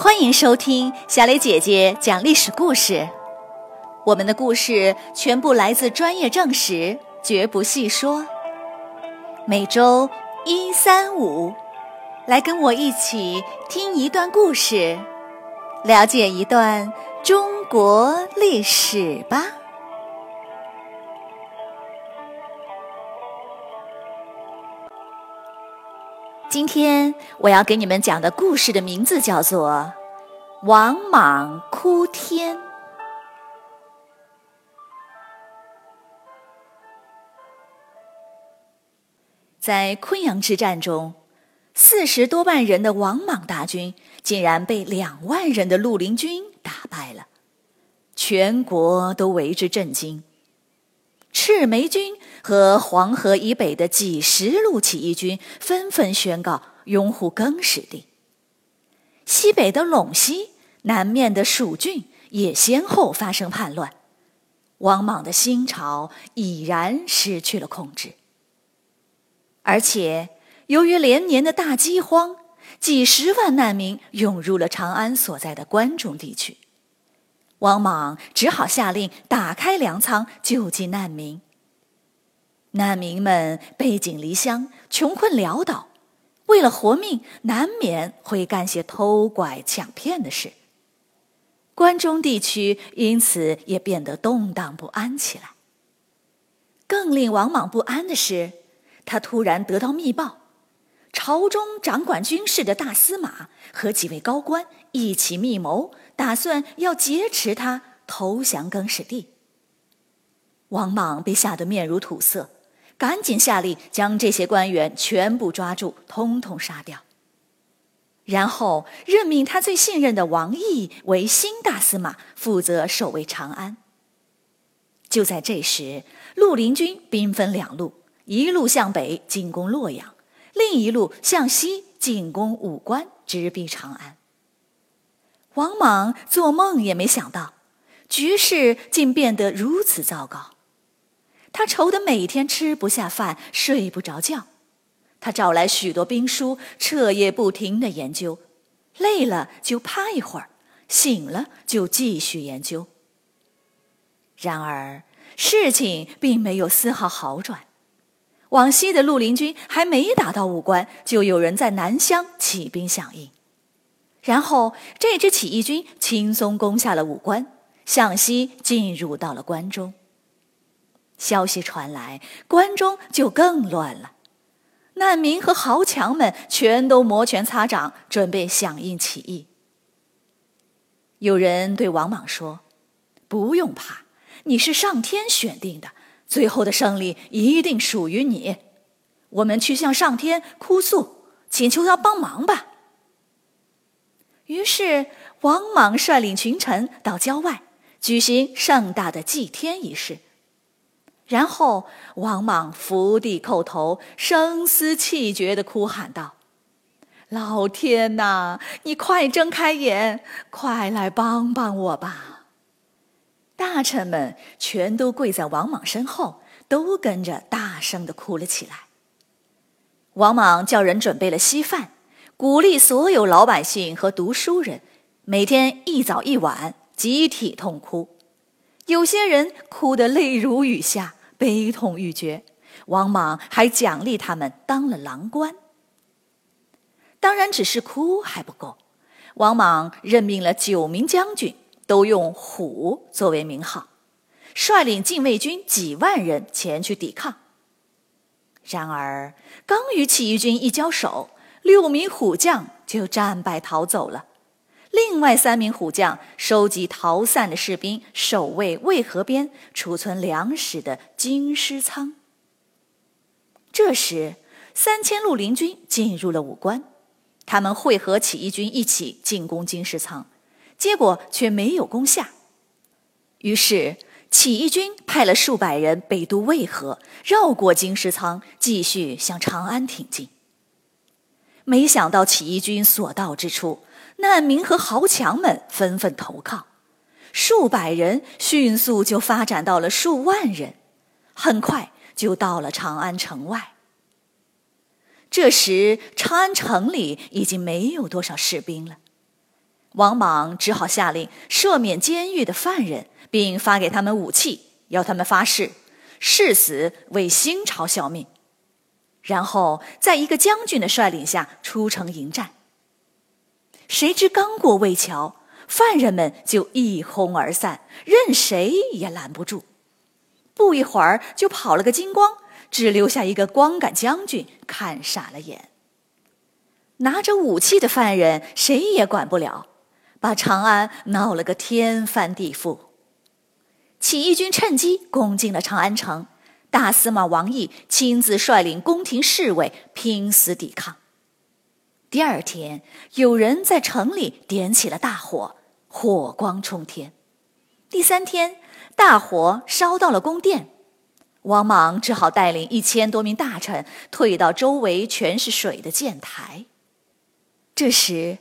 欢迎收听小蕾姐姐讲历史故事。我们的故事全部来自专业证实，绝不细说。每周一、三、五，来跟我一起听一段故事，了解一段中国历史吧。今天我要给你们讲的故事的名字叫做《王莽哭天》。在昆阳之战中，四十多万人的王莽大军竟然被两万人的绿林军打败了，全国都为之震惊。赤眉军和黄河以北的几十路起义军纷纷宣告拥护更始帝。西北的陇西、南面的蜀郡也先后发生叛乱，王莽的新朝已然失去了控制。而且，由于连年的大饥荒，几十万难民涌入了长安所在的关中地区。王莽只好下令打开粮仓救济难民。难民们背井离乡，穷困潦倒，为了活命，难免会干些偷拐抢骗的事。关中地区因此也变得动荡不安起来。更令王莽不安的是。他突然得到密报，朝中掌管军事的大司马和几位高官一起密谋，打算要劫持他投降更始帝。王莽被吓得面如土色，赶紧下令将这些官员全部抓住，通通杀掉。然后任命他最信任的王毅为新大司马，负责守卫长安。就在这时，绿林军兵分两路。一路向北进攻洛阳，另一路向西进攻武关，直逼长安。王莽做梦也没想到，局势竟变得如此糟糕。他愁得每天吃不下饭，睡不着觉。他找来许多兵书，彻夜不停的研究，累了就趴一会儿，醒了就继续研究。然而事情并没有丝毫好转。往西的绿林军还没打到武关，就有人在南乡起兵响应，然后这支起义军轻松攻下了武关，向西进入到了关中。消息传来，关中就更乱了，难民和豪强们全都摩拳擦掌，准备响应起义。有人对王莽说：“不用怕，你是上天选定的。”最后的胜利一定属于你，我们去向上天哭诉，请求他帮忙吧。于是，王莽率领群臣到郊外举行盛大的祭天仪式，然后王莽伏地叩头，声嘶气绝的哭喊道：“老天呐，你快睁开眼，快来帮帮我吧！”大臣们全都跪在王莽身后，都跟着大声的哭了起来。王莽叫人准备了稀饭，鼓励所有老百姓和读书人每天一早一晚集体痛哭。有些人哭得泪如雨下，悲痛欲绝。王莽还奖励他们当了郎官。当然，只是哭还不够，王莽任命了九名将军。都用“虎”作为名号，率领禁卫军几万人前去抵抗。然而，刚与起义军一交手，六名虎将就战败逃走了。另外三名虎将收集逃散的士兵，守卫渭河边储存粮食的京师仓。这时，三千绿林军进入了武关，他们会合起义军一起进攻京师仓。结果却没有攻下，于是起义军派了数百人北渡渭河，绕过京师仓，继续向长安挺进。没想到起义军所到之处，难民和豪强们纷纷投靠，数百人迅速就发展到了数万人，很快就到了长安城外。这时，长安城里已经没有多少士兵了。王莽只好下令赦免监狱的犯人，并发给他们武器，要他们发誓誓死为新朝效命。然后在一个将军的率领下出城迎战。谁知刚过魏桥，犯人们就一哄而散，任谁也拦不住。不一会儿就跑了个精光，只留下一个光杆将军看傻了眼。拿着武器的犯人谁也管不了，把长安闹了个天翻地覆。起义军趁机攻进了长安城。大司马王毅亲自率领宫廷侍卫拼死抵抗。第二天，有人在城里点起了大火，火光冲天。第三天，大火烧到了宫殿，王莽只好带领一千多名大臣退到周围全是水的建台。这时，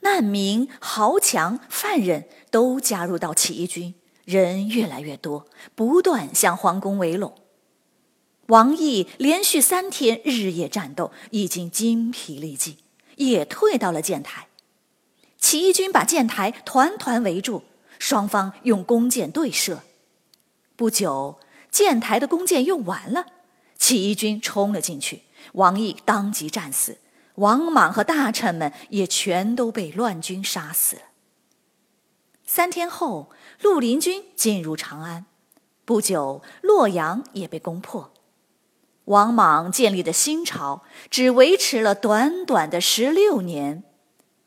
难民、豪强、犯人都加入到起义军，人越来越多，不断向皇宫围拢。王毅连续三天日夜战斗，已经精疲力尽，也退到了建台。起义军把建台团团围住，双方用弓箭对射。不久，建台的弓箭用完了，起义军冲了进去，王毅当即战死，王莽和大臣们也全都被乱军杀死了。三天后，绿林军进入长安，不久，洛阳也被攻破。王莽建立的新朝只维持了短短的十六年，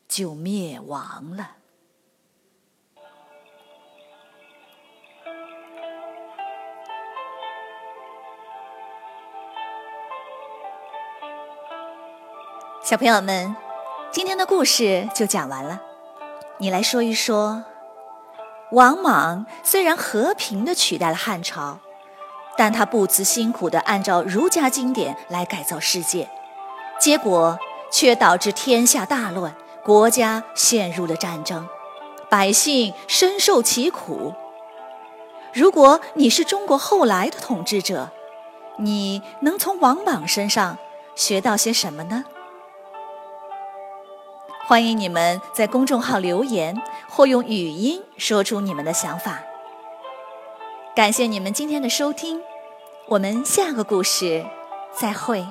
就灭亡了。小朋友们，今天的故事就讲完了。你来说一说，王莽虽然和平的取代了汉朝。但他不辞辛苦地按照儒家经典来改造世界，结果却导致天下大乱，国家陷入了战争，百姓深受其苦。如果你是中国后来的统治者，你能从王莽身上学到些什么呢？欢迎你们在公众号留言或用语音说出你们的想法。感谢你们今天的收听，我们下个故事再会。